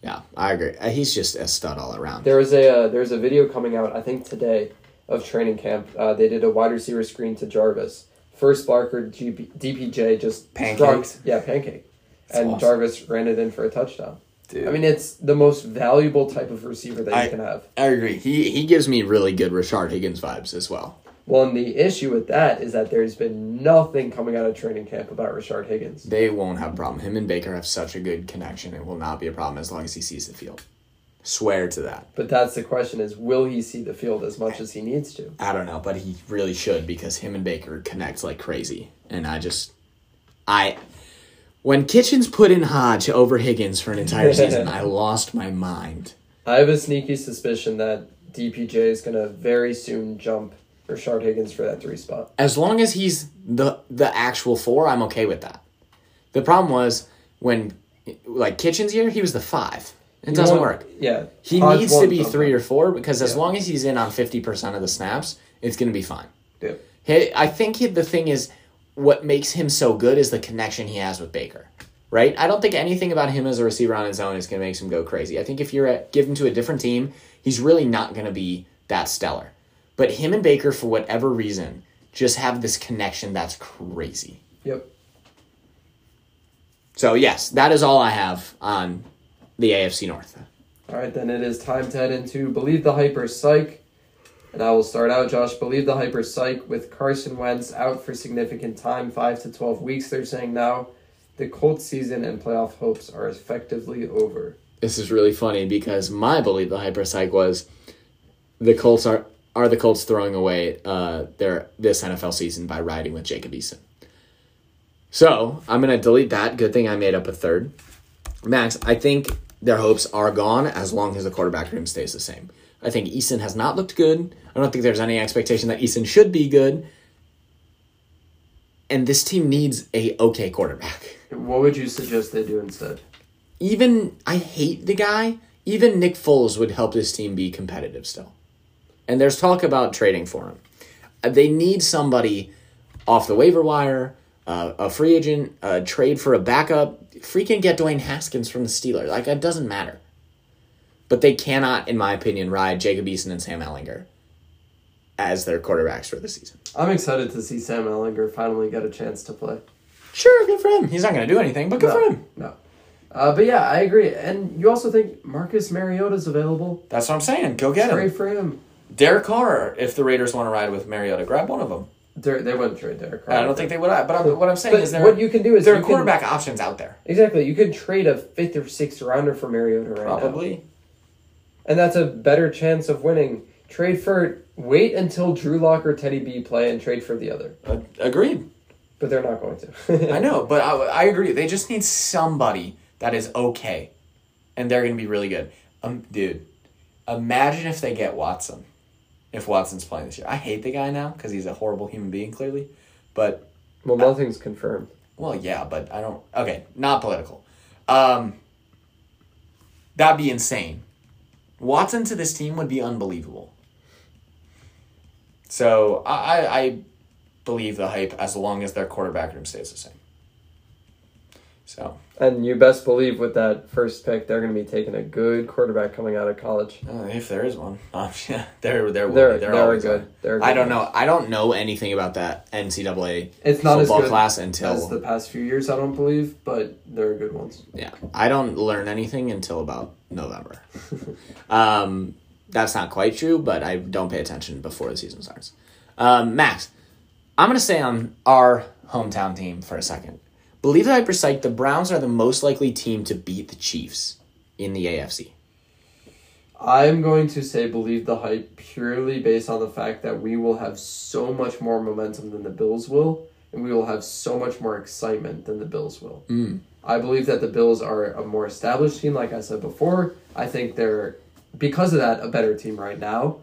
Yeah, I agree. Uh, He's just a stud all around.
There was a uh, there's a video coming out I think today of training camp. Uh, they did a wide receiver screen to Jarvis. First Barker GP, DPJ just
Pancake?
drugged- yeah, pancake, and
awesome.
Jarvis ran it in for a touchdown.
Dude.
I mean, it's the most valuable type of receiver that
I-
you can have.
I agree. He he gives me really good Rashard Higgins vibes as well.
Well, and the issue with that is that there's been nothing coming out of training camp about Rashard Higgins.
They won't have a problem. Him and Baker have such a good connection. It will not be a problem as long as he sees the field. Swear to that.
But that's the question: is will he see the field as much as he needs to?
I don't know, but he really should because him and Baker connect like crazy. And I just, I, when Kitchens put in Hodge over Higgins for an entire season, I lost my mind.
I have a sneaky suspicion that DPJ is going to very soon jump Rashard Higgins for that three spot.
As long as he's the the actual four, I'm okay with that. The problem was when, like Kitchens here, he was the five. It doesn't
won't-
work.
Yeah,
He
Hodge
needs to be three or four because as
Yeah.
long as he's in on fifty percent of the snaps, it's going to be fine.
Yeah.
Hey, I think he, the thing is, what makes him so good is the connection he has with Baker. Right? I don't think anything about him as a receiver on his own is going to make him go crazy. I think if you're at, give him to a different team, he's really not going to be that stellar. But him and Baker, for whatever reason, just have this connection that's crazy.
Yep.
So yes, that is all I have on the AFC North.
All right, then it is time to head into Believe the Hyper Psych. And I will start out, Josh. Believe the Hyper Psych with Carson Wentz out for significant time, 5 to 12 weeks, they're saying now. The Colts season and playoff hopes are effectively over.
this is really funny because my belief the hyper psych was the Colts are are the Colts throwing away uh, their this NFL season by riding with Jacob Eason. So I'm gonna delete that. Good thing I made up a third. Max, I think their hopes are gone as long as the quarterback room stays the same. I think Eason has not looked good. I don't think there's any expectation that Eason should be good. And this team needs a okay quarterback.
What would you suggest they do instead?
even I hate the guy. Even Nick Foles would help this team be competitive still. And there's talk about trading for him. Uh, They need somebody off the waiver wire, uh, a free agent, uh, trade for a backup. Freaking get Dwayne Haskins from the Steelers. Like it doesn't matter. But they cannot, in my opinion, ride Jacob Eason and Sam Ehlinger as their quarterbacks for the season.
I'm excited to see Sam Ehlinger finally get a chance to play.
Sure, good for him. He's not going to do anything, but good
no,
for him.
No. Uh, but yeah, I agree. And you also think Marcus Mariota's available?
That's what I'm saying. Go get him.
Trade for him.
Derek Carr, if the Raiders want to ride with Mariota, grab one of them.
They're, they wouldn't trade Derek Carr.
I don't think they would. But I'm, what I'm saying
But
is there,
what you can do is
there
you
are
can-
quarterback options out there.
Exactly. You could trade a fifth or sixth rounder for Mariota right now.
Probably.
And that's a better chance of winning. Trade for wait until Drew Lock or Teddy B play and trade for the other.
Uh, agreed.
But they're not going to.
I know, but I, I agree. They just need somebody that is okay, and they're going to be really good. Um, dude, imagine if they get Watson. If Watson's playing this year, I hate the guy now because he's a horrible human being, clearly. But
well, nothing's confirmed.
Well, yeah, but I don't. Okay, not political. Um, that'd be insane. Watson to this team would be unbelievable. So I, I, I believe the hype as long as their quarterback room stays the same. So
And you best believe with that first pick, they're going to be taking a good quarterback coming out of college.
uh, if there is one, um, yeah, there there will
They're,
be. There
they're
always
good. They're good.
I don't know. I don't know anything about that NCAA
It's not as
football
good
class until
as the past few years, I don't believe, but they're good ones.
Yeah, I don't learn anything until about November. um, that's not quite true, but I don't pay attention before the season starts. Um, Max, I'm going to stay on our hometown team for a second. Believe that I precise, the Browns are the most likely team to beat the Chiefs in the AFC.
I'm going to say believe the hype purely based on the fact that we will have so much more momentum than the Bills will, and we will have so much more excitement than the Bills will.
Mm.
I believe that the Bills are a more established team, like I said before. I think they're, because of that, a better team right now.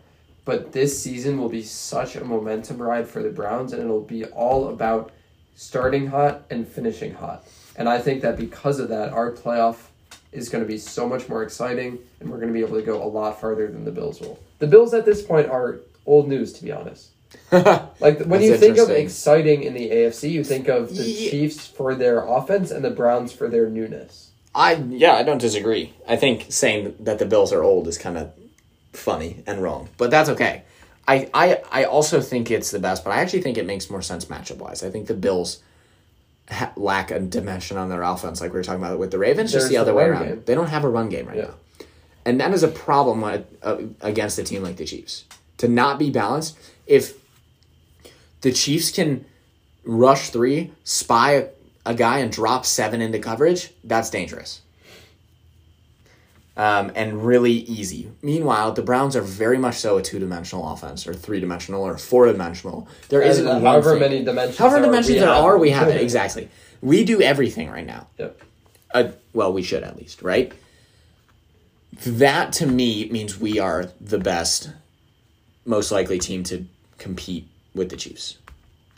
But this season will be such a momentum ride for the Browns, and it'll be all about starting hot and finishing hot. And I think that because of that, our playoff is going to be so much more exciting, and we're going to be able to go a lot farther than the Bills will. The Bills at this point are old news, to be honest. Like when you think of exciting in the AFC, you think of the
Ye-
Chiefs for their offense and the Browns for their newness.
I yeah, I don't disagree. I think saying that the Bills are old is kind of funny and wrong, but that's okay. I, I I also think it's the best, but I actually think it makes more sense matchup wise. I think the Bills ha- lack a dimension on their offense, like we were talking about with the Ravens. just the other way around.
game.
They don't have a run game right
Yeah.
now, and that is a problem uh, uh, against a team like the Chiefs to not be balanced. If the Chiefs can rush three, spy a, a guy, and drop seven into coverage, that's dangerous. Um, and really easy. Meanwhile, the Browns are very much so a two dimensional offense, or three dimensional, or four dimensional. There isn't
however
thing.
many dimensions.
However dimensions there are, we have it exactly. We do everything right now.
Yep.
Uh, well, we should at least, right? That to me means we are the best, most likely team to compete with the Chiefs.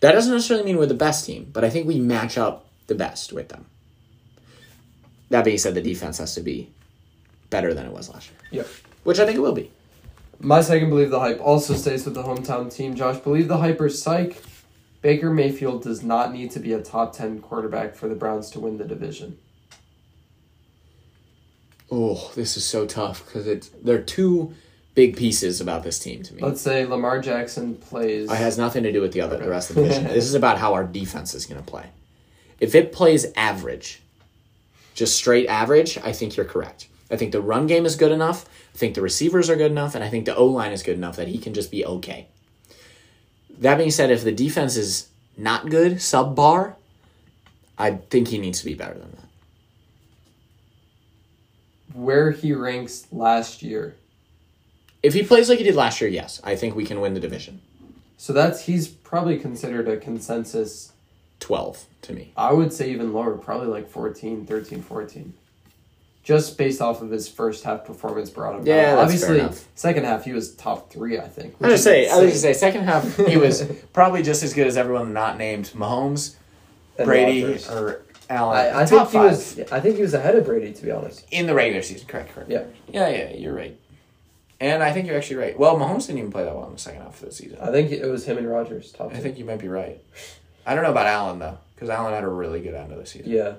That doesn't necessarily mean we're the best team, but I think we match up the best with them. That being said, the defense has to be better than it was last year,
Yep.
which I think it will be.
My second believe the hype also stays with the hometown team. Josh, believe the hype or psych. Baker Mayfield does not need to be a top ten quarterback for the Browns to win the division.
Oh, this is so tough because it's there are two big pieces about this team to me.
Let's say Lamar Jackson plays.
It has nothing to do with the other the rest of the division. this is about how our defense is going to play. If it plays average, just straight average, I think you're correct. I think the run game is good enough. I think the receivers are good enough, and I think the O line is good enough that he can just be okay. That being said, if the defense is not good, subbar, I think he needs to be better than that.
where he ranks last year.
If he plays like he did last year, yes, I think we can win the division.
So that's he's probably considered a consensus.
12 to me.
I would say even lower, probably like 14, 13, 14. Just based off of his first half performance brought him
Yeah,
Obviously, second half he was top three, I think.
I was say, I was gonna say, second half he was probably just as good as everyone not named Mahomes,
And
Brady,
Rodgers.
or Allen.
I, I think he
five.
was. I think he was ahead of Brady, to be honest.
in the regular season. Correct, correct.
Yeah,
yeah, yeah. You're right, and I think you're actually right. Well, Mahomes didn't even play that well in the second half of the season.
I think it was him and Rodgers top.
I
two.
think you might be right. I don't know about Allen though, because Allen had a really good end of the season.
Yeah.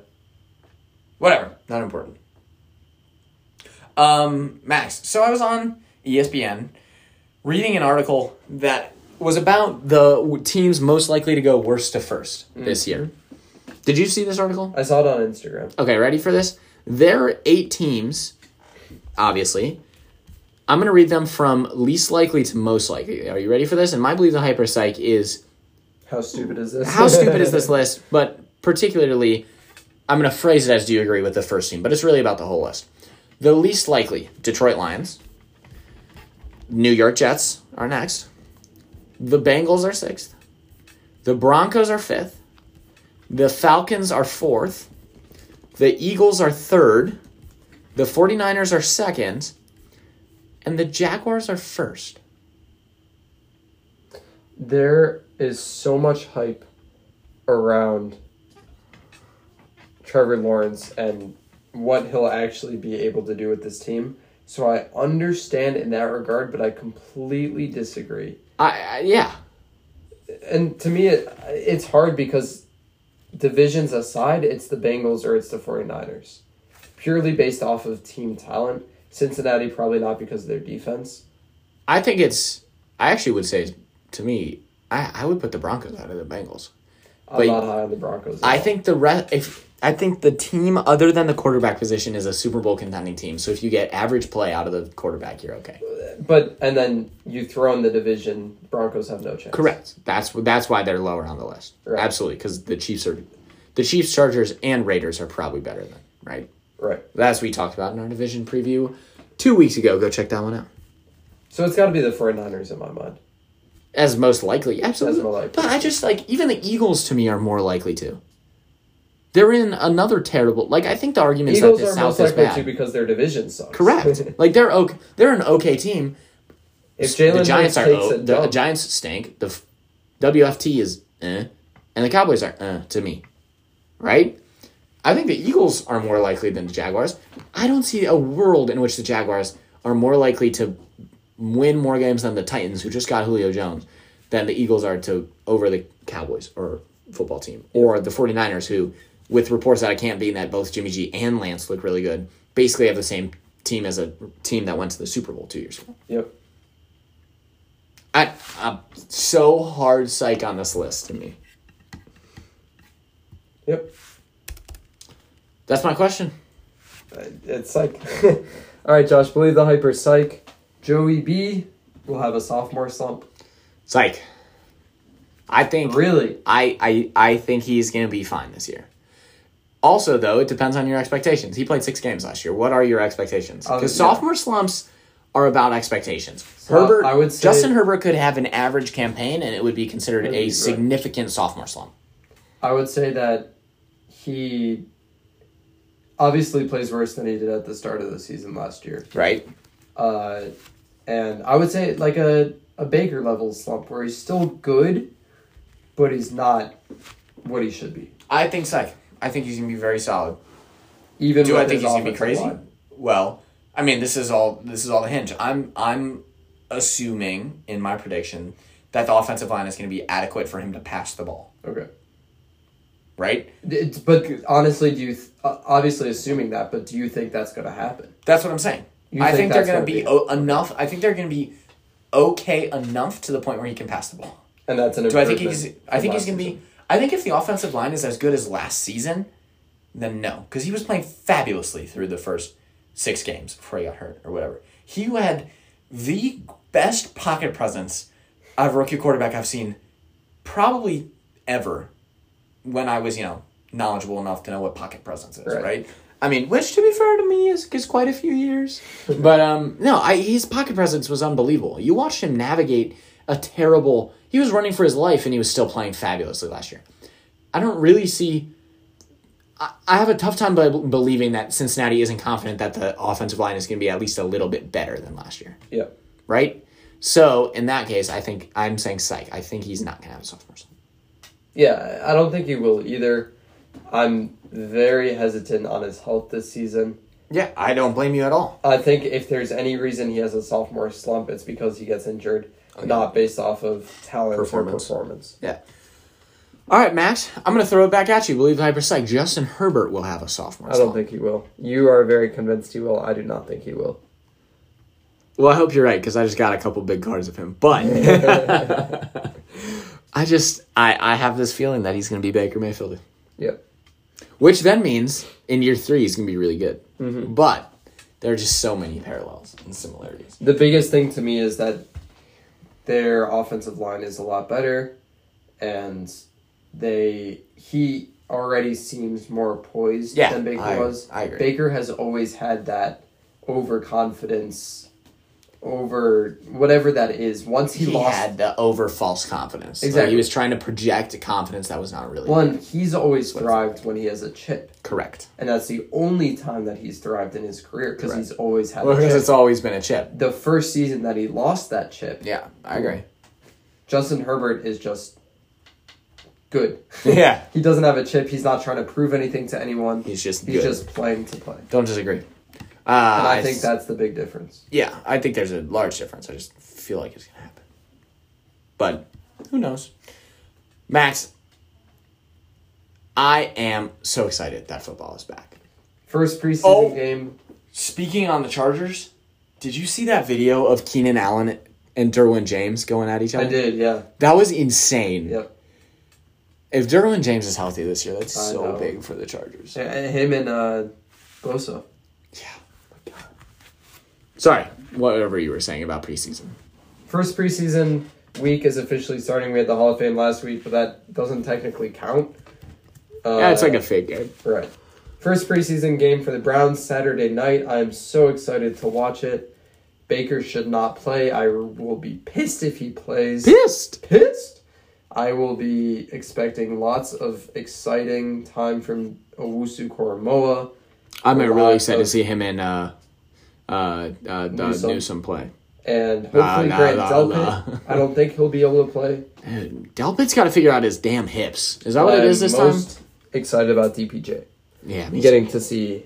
Whatever, not important. Um, Max. So I was on ESPN reading an article that was about the teams most likely to go worst to first this year. Did you see this article?
I saw it on Instagram.
Okay, ready for this? There are eight teams, obviously. I'm going to read them from least likely to most likely. Are you ready for this? And my belief the hyper psych is
How stupid is this?
how stupid is this list? But particularly, I'm going to phrase it as do you agree with the first team, but it's really about the whole list. The least likely Detroit Lions, New York Jets are next, the Bengals are sixth, the Broncos are fifth, the Falcons are fourth, the Eagles are third, the 49ers are second, and the Jaguars are first.
There is so much hype around Trevor Lawrence and what he'll actually be able to do with this team. So I understand in that regard, but I completely disagree.
I, I yeah,
And to me, it, it's hard because divisions aside, it's the Bengals or it's the 49ers. Purely based off of team talent. Cincinnati, probably not because of their defense.
I think it's. I actually would say, to me, I, I would put the Broncos out of the Bengals.
I'm
But-
not high on the Broncos.
I
all.
think the rest. If I think the team other than the quarterback position is a Super Bowl contending team. So if you get average play out of the quarterback, you're okay.
But, and then you throw in the division, Broncos have no chance.
Correct. That's that's why they're lower on the list.
Right.
Absolutely, because the Chiefs are, the Chiefs, Chargers, and Raiders are probably better than right.
Right.
That's we talked about in our division preview two weeks ago. Go check that one out.
So it's got to be the 49ers in my mind.
As most likely, absolutely.
As likely.
But I just like even the Eagles to me are more likely to. They're in another terrible. Like I think the argument is that the South is bad.
to because their division sucks.
Correct. like they're okay. They're an okay team.
if Jalen
the Giants are
takes
o- the
dump,
Giants stink. The f- WFT is eh, and the Cowboys are eh to me, right? I think the Eagles are more likely than the Jaguars. I don't see a world in which the Jaguars are more likely to win more games than the Titans, who just got Julio Jones, than the Eagles are to over the Cowboys or football team or the 49ers who with reports out of camp being that both Jimmy G and Lance look really good, basically have the same team as a team that went to the Super Bowl two years ago.
Yep.
I, I'm so hard psych on this list to me.
Yep.
That's my question.
Uh, It's like, all right, Josh. Believe the hyper psych. Joey B will have a sophomore slump.
Psych. I think
Really?
I, I I think he's gonna be fine this year. Also, though, it depends on your expectations. He played six games last year. What are your expectations? Because
yeah.
sophomore slumps are about expectations.
So,
Herbert,
I would say-
Justin Herbert could have an average campaign, and it would be considered
Would
a
be right.
significant sophomore slump.
I would say that he obviously plays worse than he did at the start of the season last year.
Right?
Uh, and I would say like a, a Baker level slump where he's still good, but he's not what he should be.
I think psych. I think he's gonna be very solid.
Even
Do I think he's gonna be crazy?
line.
Well, I mean, this is all this is all the hinge. I'm I'm assuming in my prediction that the offensive line is going to be adequate for him to pass the ball.
Okay.
Right?
It's, but honestly, do you th- uh, obviously assuming that? But do you think that's going to happen?
That's what I'm saying.
You
I
think
think they're going to
gonna
be,
be-
o- enough. I think they're going to be okay enough to the point where he can pass the ball.
And that's an
Do I think he's? I think he's going to be. I think if the offensive line is as good as last season, then no, because he was playing fabulously through the first six games before he got hurt or whatever. He had the best pocket presence of rookie quarterback I've seen, probably ever. When I was, you know, knowledgeable enough to know what pocket presence is,
Right.
right? I mean, which to be fair to me is, is quite a few years. but um, no, I his pocket presence was unbelievable. You watched him navigate a terrible. He was running for his life, and he was still playing fabulously last year. I don't really see. I, I have a tough time be- believing that Cincinnati isn't confident that the offensive line is going to be at least a little bit better than last year,
Yeah.
right? So in that case, I think I'm saying psych. I think he's not going to have a sophomore. slump.
Yeah, I don't think he will either. I'm very hesitant on his health this season.
Yeah, I don't blame you at all.
I think if there's any reason he has a sophomore slump, it's because he gets injured,
Oh,
not based off of talent
Performance.
or performance.
Yeah. All right, Max. I'm going to throw it back at you. Believe the hyper psych. Justin Herbert will have a sophomore.
I don't
slump.
think he will. You are very convinced he will. I do not think he will.
Well, I hope you're right because I just got a couple big cards of him. But I just I I have this feeling that he's going to be Baker Mayfield,
Yep.
which then means in year three he's going to be really good. Mm-hmm. But there are just so many parallels and similarities.
The biggest thing to me is that their offensive line is a lot better, and they he already seems more poised
Yeah,
than Baker
I-
was.
I agree.
Baker has always had that overconfidence, over whatever that is. Once he,
He,
lost
had the over false confidence. Like,
Exactly.
he was trying to project a confidence that was not really
one, he's always thrived when he has a chip,
correct.
and that's the only time that he's thrived in his career because he's always had
Well,
a
because
chip.
it's always been a chip.
The first season that he lost that chip,
Yeah, I agree.
Justin Herbert is just good.
yeah,
He doesn't have a chip. He's not trying to prove anything to anyone.
he's just
He's
good.
just playing to play.
Don't disagree. Uh,
And I think that's the big difference.
Yeah, I think there's a large difference. I just feel like it's gonna happen. But who knows? Max, I am so excited that football is back.
First preseason
Oh.
game.
Speaking on the Chargers, did you see that video of Keenan Allen and Derwin James going at each other?
I did, yeah.
That was insane.
Yep.
If Derwin James is healthy this year, that's
I
so
know.
big for the Chargers.
And him and uh, Bosa.
Yeah. my God. Sorry, whatever you were saying about preseason.
First preseason week is officially starting. We had the Hall of Fame last week, but that doesn't technically count. Uh,
Yeah, it's like a fake game.
Right. First preseason game for the Browns Saturday night. I'm so excited to watch it. Baker should not play. I will be pissed if he plays.
Pissed.
Pissed? I will be expecting lots of exciting time from Owusu Koramoah.
I'm really excited to see him in uh, uh, uh,
Newsome.
Newsom. Newsome play.
And hopefully
Ah, nah,
Grant
nah,
Delpit.
nah.
I don't think he'll be able to play.
Dude, Delpit's got to figure out his damn hips. Is that what it
I'm
is this
most
time?
excited about DPJ.
Yeah, me
Getting to see.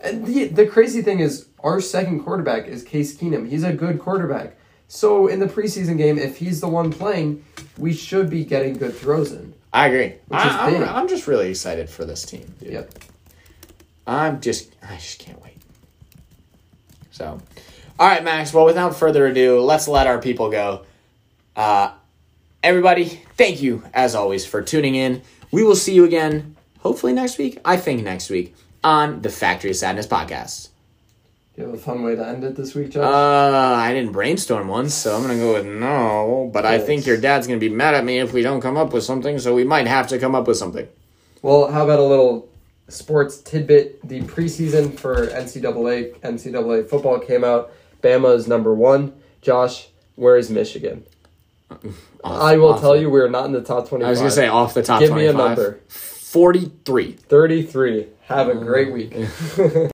And the, the crazy thing is, our second quarterback is Case Keenum. He's a good quarterback. So in the preseason game, if he's the one playing, we should be getting good throws in.
I agree. I, I'm just really excited for this team. dude.
Yep.
I'm just, I just can't wait. So, all right, Max. Well, without further ado, let's let our people go. Uh, everybody, thank you as always for tuning in. We will see you again, hopefully next week. I think next week on the Factory of Sadness podcast.
You have a fun way to end it this week, Josh.
Uh, I didn't brainstorm one, so I'm gonna go with no. But I think your dad's gonna be mad at me if we don't come up with something. So we might have to come up with something.
Well, how about a little sports tidbit? The preseason for NCAA NCAA football came out. Bama is number one. Josh, where is Michigan? I will tell
the-
you, we're not in the top twenty-five.
I was gonna say off the top
Give me a number.
Forty-three.
Thirty-three. Have a great mm. week.